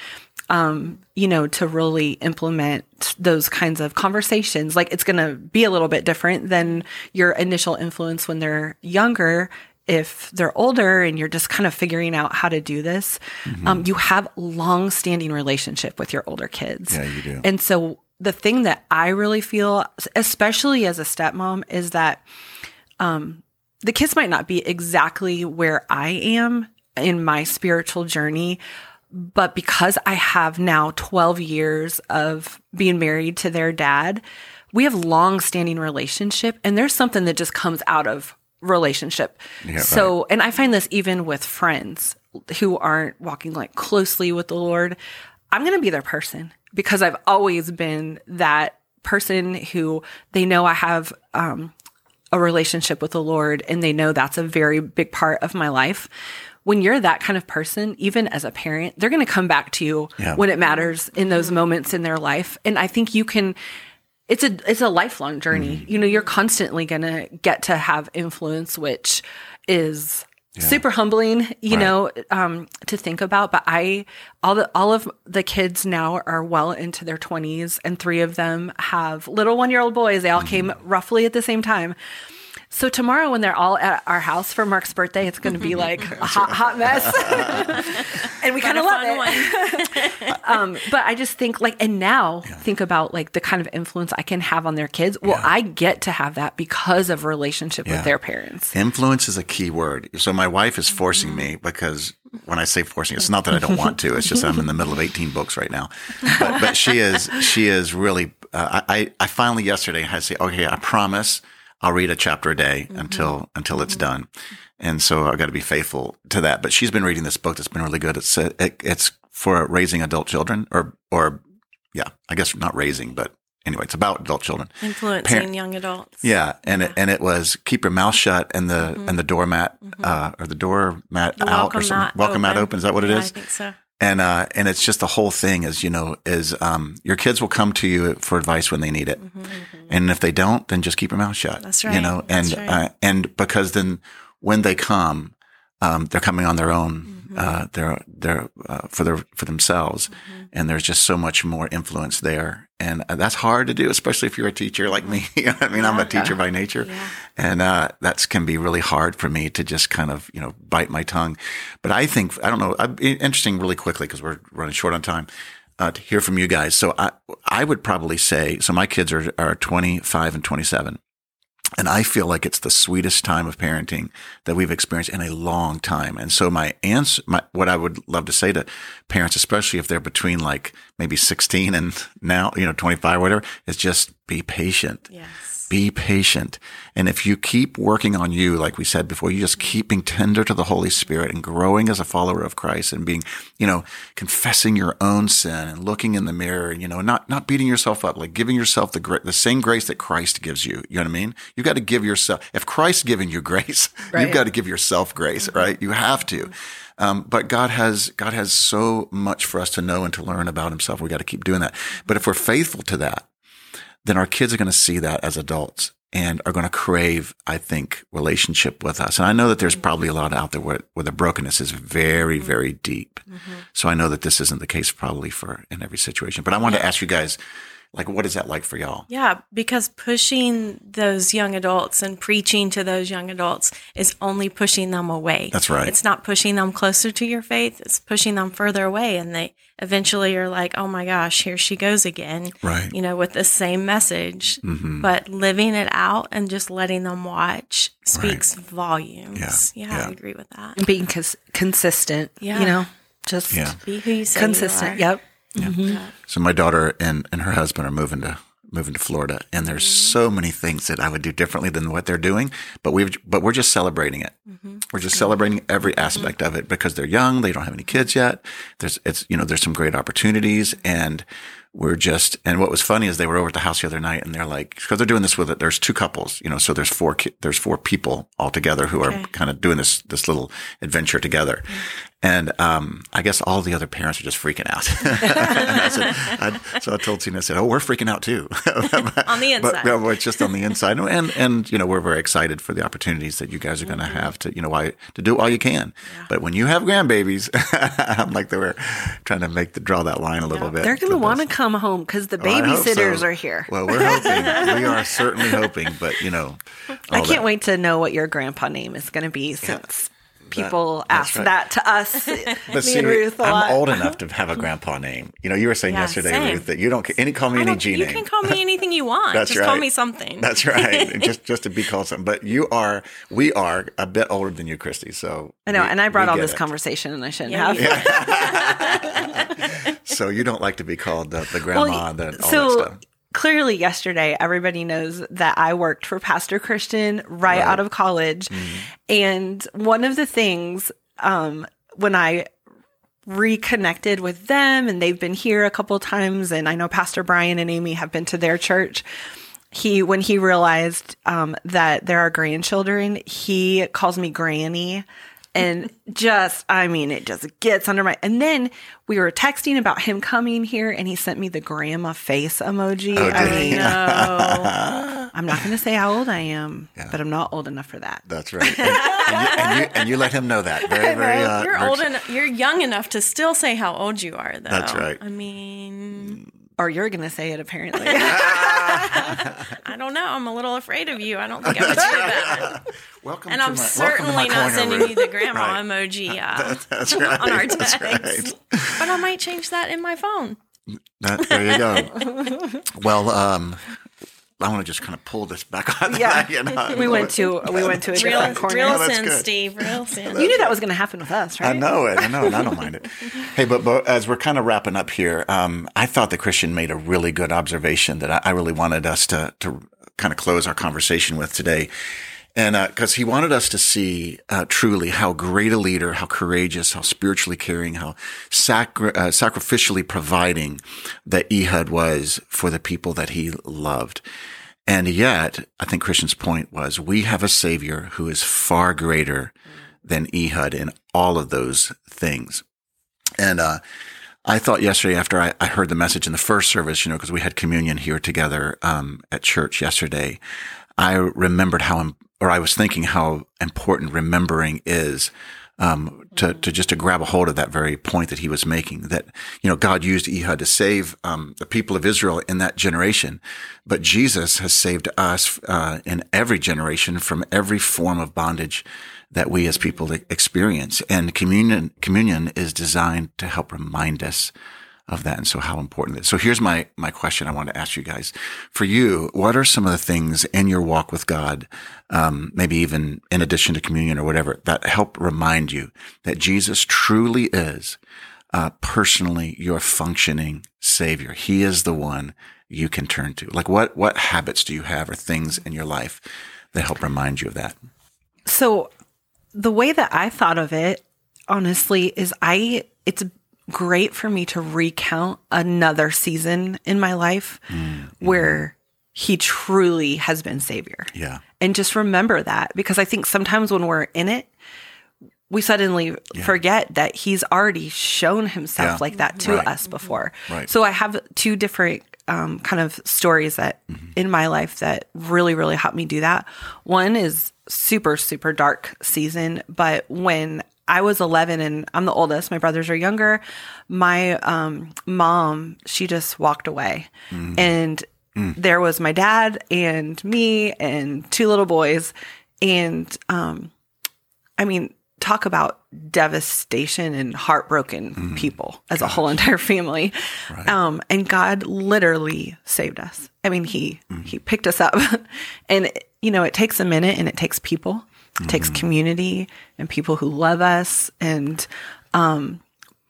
um, you know, to really implement those kinds of conversations. Like it's going to be a little bit different than your initial influence when they're younger. If they're older and you're just kind of figuring out how to do this, Mm-hmm. um, you have long standing relationship with your older kids. Yeah, you do. And so the thing that I really feel, especially as a stepmom, is that um, the kids might not be exactly where I am in my spiritual journey, but because I have now 12 years of being married to their dad, we have long standing relationship and there's something that just comes out of relationship. Yeah, so, and I find this even with friends who aren't walking like closely with the Lord. I'm going to be their person because I've always been that person who they know I have um, a relationship with the Lord and they know that's a very big part of my life. When you're that kind of person, even as a parent, they're going to come back to you Yeah. when it matters in those moments in their life. And I think you can it's a it's a lifelong journey. You know, you're constantly going to get to have influence which is super humbling, you know, um, to think about. But I, all the all of the kids now are well into their twenties, and three of them have little one year old boys. They all came roughly at the same time. So tomorrow, when they're all at our house for Mark's birthday, it's going to be like a hot, hot mess, [LAUGHS] and we kind of love it. [LAUGHS] um, but I just think like, and now think about like the kind of influence I can have on their kids. Well, I get to have that because of relationship Yeah. with their parents. Influence is a key word. So my wife is forcing me because when I say forcing, it's not that I don't want to. It's just I'm in the middle of 18 books right now. But, but she is she is really. Uh, I I finally yesterday had to say, okay, I promise I'll read a chapter a day until until it's done. And so I've got to be faithful to that. But she's been reading this book that's been really good. It's uh, it, it's for raising adult children, or or yeah, I guess not raising, but anyway, it's about adult children. Influencing Parent- young adults. Yeah, and it and it was keep your mouth shut and the and the doormat uh, or the doormat The out or welcome something. mat welcome mat open. open. Is that what it Yeah, is? I think so. And uh, and it's just the whole thing is you know is um, your kids will come to you for advice when they need it, and if they don't, then just keep your mouth shut. Mm-hmm, That's You know, and right. uh, and because then when they come, um, they're coming on their own. Mm-hmm. Uh, they're they're uh, for their for themselves, and there's just so much more influence there, and uh, that's hard to do, especially if you're a teacher like me. [LAUGHS] I mean, I'm a teacher by nature, and uh, that can be really hard for me to just kind of you know bite my tongue. But I think I don't know. I'd interesting really quickly because we're running short on time. Uh, to hear from you guys, so I I would probably say so. My kids are are 25 and 27. And I feel like it's the sweetest time of parenting that we've experienced in a long time. And so my answer, my, what I would love to say to parents, especially if they're between like maybe 16 and now, you know, 25 or whatever, is just be patient. Yes. Be patient. And if you keep working on you, like we said before, you just keep being tender to the Holy Spirit and growing as a follower of Christ and being, you know, confessing your own sin and looking in the mirror, and, you know, not, not beating yourself up, like giving yourself the, the same grace that Christ gives you. You know what I mean? You've got to give yourself, if Christ's giving you grace, [LAUGHS] Right. you've got to give yourself grace, right? You have to. Um, but God has God has so much for us to know and to learn about Himself. We got to keep doing that. But if we're faithful to that, then our kids are going to see that as adults and are going to crave, I think, relationship with us. And I know that there's mm-hmm. probably a lot out there where, where the brokenness is very, mm-hmm. very deep. Mm-hmm. So I know that this isn't the case probably for in every situation. But I wanted to ask you guys, like, what is that like for y'all? Yeah, because pushing those young adults and preaching to those young adults is only pushing them away. That's right. It's not pushing them closer to your faith, it's pushing them further away. And they eventually you're like, oh my gosh, here she goes again. Right. You know, with the same message. Mm-hmm. But living it out and just letting them watch speaks volumes. Yeah, Yeah, yeah. I agree with that. And being cons- consistent, Yeah. you know, just Yeah. Be who you say consistent. You are. Yep. So my daughter and, and her husband are moving to moving to Florida, and there's so many things that I would do differently than what they're doing. But we've but we're just celebrating it. Mm-hmm. We're just celebrating every mm-hmm. aspect of it because they're young, they don't have any kids yet. There's it's you know there's some great opportunities, and we're just and what was funny is they were over at the house the other night, and they're like because they're doing this with it. There's two couples, you know, so there's four ki- there's four people all together who Okay. are kind of doing this this little adventure together. Mm-hmm. And um, I guess all the other parents are just freaking out. [LAUGHS] I said, I, so I told Tina, I said, "Oh, we're freaking out too." [LAUGHS] On the inside. but, well, it's just on the inside, and and you know we're very excited for the opportunities that you guys are going to Mm-hmm. have to you know why to do all you can. But when you have grandbabies, [LAUGHS] I'm like they were trying to make the draw that line a little bit. They're going to want to come home because the Oh, babysitters so. are here. Well, we're hoping. we are certainly hoping, but you know, I can't that- wait to know what your grandpa name is going to be since people that's ask right. that to us. [LAUGHS] [LAUGHS] Me see, and Ruth a lot. I'm old enough to have a grandpa name. You know, you were saying Yeah, yesterday, same. Ruth, that you don't any call me any G you name. can call me anything you [LAUGHS] want. That's just call me something. That's right. just just to be called something. But you are, we are a bit older than you, Christy. So I know, we- and I brought all this it. conversation, and I shouldn't Yeah, have. you- So you don't like to be called the, the grandma, the, all that so stuff. Clearly, yesterday, everybody knows that I worked for Pastor Christian right, out of college, Mm-hmm. and one of the things um, when I reconnected with them, and they've been here a couple times, and I know Pastor Brian and Amy have been to their church. He, when he realized um, that there are grandchildren, he calls me Granny. And just, I mean, it just gets under my. And then we were texting about him coming here, and he sent me the grandma face emoji. Oh, I mean, no, [LAUGHS] I'm not going to say how old I am, but I'm not old enough for that. That's right. And, and, you, and, you, and you let him know that. Very, [LAUGHS] very. Uh, you're old enough. You're young enough to still say how old you are, though. That's right. I mean, Or you're going to say it, apparently. [LAUGHS] [LAUGHS] I don't know. I'm a little afraid of you. I don't think I would do that. Welcome And to I'm my, certainly not sending Ruth. you the grandma Right. emoji [LAUGHS] uh, That's right. on our text. right. But I might change that in my phone. That, there you go. well, um, I want to just kind of pull this back on. Yeah. you know? we went to we went to a Real, different corner. real that's sin, good. Steve. Real sin. you knew that was going to happen with us, right? I know it. I know, and I don't mind it. [LAUGHS] Hey, but, but as we're kind of wrapping up here, um, I thought the Christian made a really good observation that I, I really wanted us to to kind of close our conversation with today. And because he wanted us to see uh, truly how great a leader, how courageous, how spiritually caring, how sacri- uh, sacrificially providing that Ehud was for the people that he loved. And yet, I think Christian's point was we have a savior who is far greater than Ehud in all of those things. And uh, I thought yesterday after I, I heard the message in the first service, you know, because we had communion here together um, at church yesterday, I remembered how, or I was thinking how important remembering is um, to, to just to grab a hold of that very point that he was making that, you know, God used Ehud to save um, the people of Israel in that generation, but Jesus has saved us uh, in every generation from every form of bondage that we as people experience. And communion, communion is designed to help remind us of that. And so how important it is. So here's my, my question I want to ask you guys. For you, what are some of the things in your walk with God, um, maybe even in addition to communion or whatever, that help remind you that Jesus truly is, uh, personally your functioning savior? He is the one you can turn to. Like what, what habits do you have or things in your life that help remind you of that? So the way that I thought of it, honestly, is I it's great for me to recount another season in my life mm, where mm. he truly has been savior. Yeah. And just remember that because I think sometimes when we're in it, we suddenly forget that he's already shown himself Yeah. like that to Right. us before. Right. So I have two different um, kind of stories that mm-hmm. in my life that really, really helped me do that. One is super, super dark season, but when I was 11 and I'm the oldest, my brothers are younger. My um, mom, she just walked away. And there was my dad and me and two little boys. And um, I mean, talk about devastation and heartbroken people as a whole entire family. Um, and God literally saved us. I mean, he he picked us up, [LAUGHS] and you know, it takes a minute, and it takes people, it takes community, and people who love us, and um,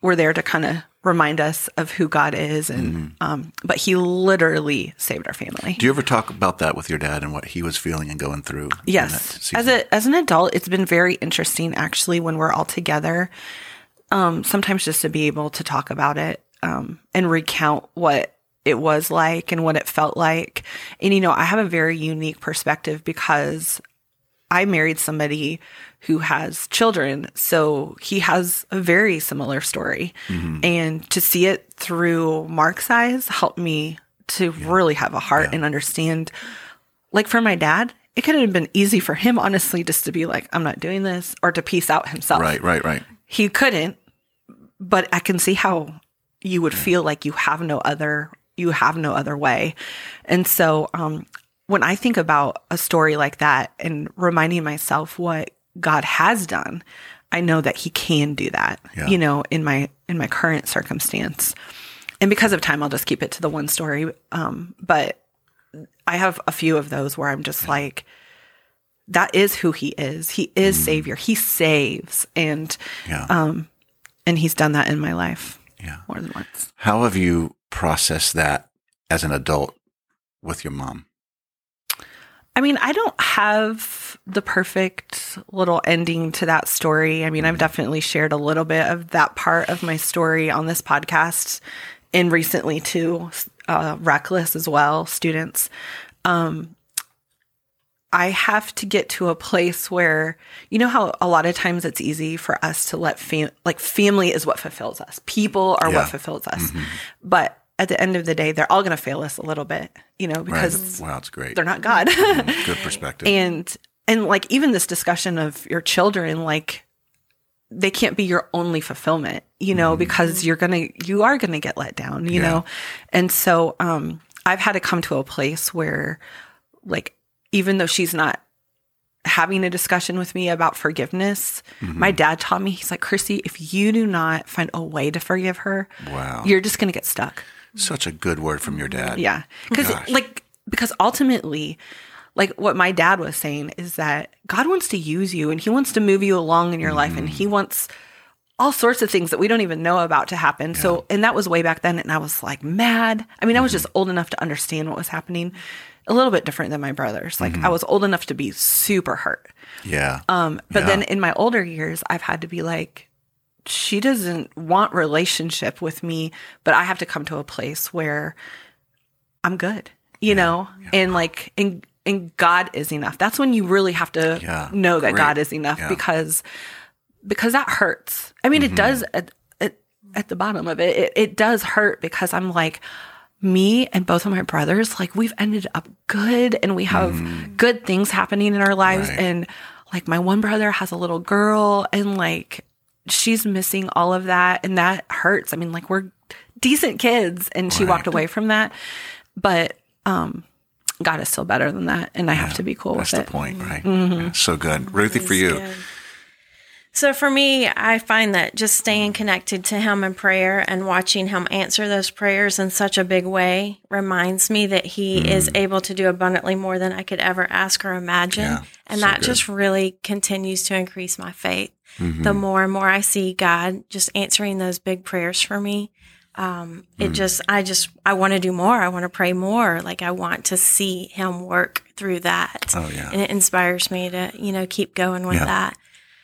we're there to kind of remind us of who God is. And um, but He literally saved our family. Do you ever talk about that with your dad and what he was feeling and going through? Yes. As a as an adult, it's been very interesting actually when we're all together. Um, sometimes just to be able to talk about it um, and recount what it was like and what it felt like. And you know, I have a very unique perspective because I married somebody who has children, so he has a very similar story. And to see it through Mark's eyes helped me to really have a heart and understand like for my dad, it could have been easy for him, honestly, just to be like, I'm not doing this or to peace out himself. Right, right, right. He couldn't, but I can see how you would feel like you have no other, you have no other way. And so, um, when I think about a story like that and reminding myself what God has done, I know that he can do that, Yeah. you know, in my, in my current circumstance. And because of time, I'll just keep it to the one story. Um, but I have a few of those where I'm just like, that is who he is. He is savior. He saves. And, Yeah. um, and he's done that in my life yeah. more than once. How have you processed that as an adult with your mom? I mean, I don't have the perfect little ending to that story. I mean, I've definitely shared a little bit of that part of my story on this podcast and recently too, uh, Reckless as well, students. Um, I have to get to a place where, you know, how a lot of times it's easy for us to let fam- like family is what fulfills us. People are Yeah. what fulfills us. But at the end of the day, they're all going to fail us a little bit, you know, because Wow, it's great. they're not mm-hmm. God. Mm-hmm. Good perspective. and and like even this discussion of your children like they can't be your only fulfillment, you know, mm-hmm. because you're going to, you are going to get let down, you Yeah. know? And so, um, I've had to come to a place where like, even though she's not having a discussion with me about forgiveness, my dad taught me, he's like, Chrissy, if you do not find a way to forgive her, Wow. you're just going to get stuck. Such a good word from your dad. Yeah. Because like because ultimately like what my dad was saying is that God wants to use you and he wants to move you along in your life and Mm. he wants all sorts of things that we don't even know about to happen. So and that was way back then and I was like mad. I mean, I was Mm-hmm. just old enough to understand what was happening. A little bit different than my brothers. Like Mm-hmm. I was old enough to be super hurt. Yeah. Um, but Yeah. then in my older years, I've had to be like, she doesn't want relationship with me, but I have to come to a place where I'm good, you know, and like, and and God is enough. That's when you really have to Yeah. know that Great. God is enough Yeah. because because that hurts. I mean, Mm-hmm. it does at, at at the bottom of it, it. It does hurt because I'm like me and both of my brothers, like we've ended up good and we have good things happening in our lives. Right. And like my one brother has a little girl and like she's missing all of that and that hurts. I mean, like we're decent kids and she walked away from that. But um God is still better than that and I have to be cool with it. That's with the it. point, right? Mm-hmm. Yeah, so good. Ruthie, for you. Good. So for me, I find that just staying connected to him in prayer and watching him answer those prayers in such a big way reminds me that he is able to do abundantly more than I could ever ask or imagine. Yeah, and so that good. just really continues to increase my faith. The more and more I see God just answering those big prayers for me, um, it just, I just, I want to do more. I want to pray more. Like I want to see him work through that. Oh, yeah. And it inspires me to, you know, keep going with Yeah. that.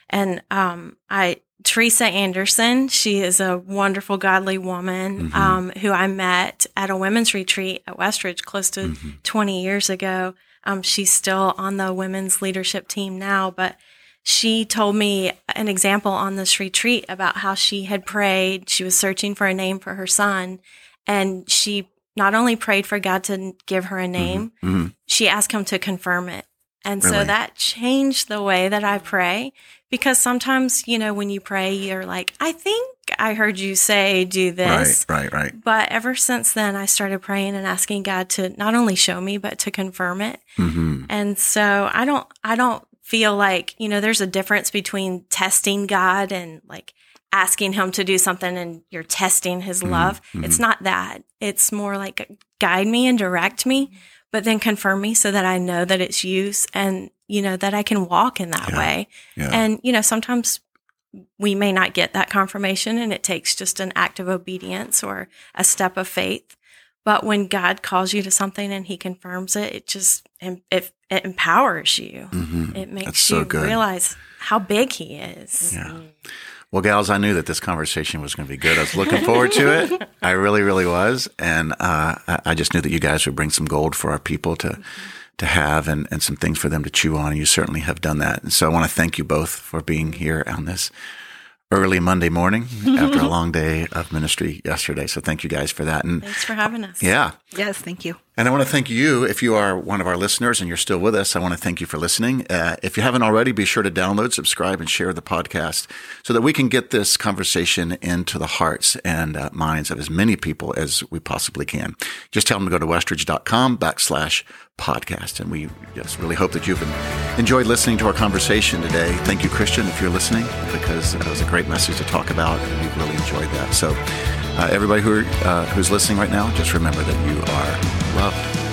And um, I Teresa Anderson, she is a wonderful, godly woman Mm-hmm. um, who I met at a women's retreat at Westridge close to Mm-hmm. 20 years ago. Um, she's still on the women's leadership team now, but she told me an example on this retreat about how she had prayed. She was searching for a name for her son, and she not only prayed for God to give her a name, Mhm. she asked him to confirm it. And so that changed the way that I pray because sometimes, you know, when you pray, you're like, I think I heard you say do this. Right, right, right. But ever since then, I started praying and asking God to not only show me, but to confirm it. hmm And so I don't, I don't feel like, you know, there's a difference between testing God and like asking him to do something and you're testing his mm-hmm. love. Mm-hmm. It's not that. It's more like uh, guide me and direct me, but then confirm me so that I know that it's you and, you know, that I can walk in that Yeah. way. Yeah. And, you know, sometimes we may not get that confirmation and it takes just an act of obedience or a step of faith. But when God calls you to something and he confirms it, it just it, it, empowers you. Mhm. It makes That's so you good. realize how big he is. Yeah. Well, gals, I knew that this conversation was going to be good. I was looking forward to it. [LAUGHS] I really, really was, and uh, I just knew that you guys would bring some gold for our people to to have, and, and some things for them to chew on. And you certainly have done that. And so I want to thank you both for being here on this early Monday morning after a [LAUGHS] long day of ministry yesterday. So thank you guys for that. And Thanks for having us. yeah, Yes, thank you. and I want to thank you. If you are one of our listeners and you're still with us, I want to thank you for listening. Uh, if you haven't already, be sure to download, subscribe, and share the podcast so that we can get this conversation into the hearts and uh, minds of as many people as we possibly can. Just tell them to go to westridge.com backslash podcast. And we just really hope that you've enjoyed listening to our conversation today. Thank you, Christian, if you're listening, because it was a great message to talk about, and we've really enjoyed that. So, uh, everybody who uh, who's listening right now, just remember that you are loved.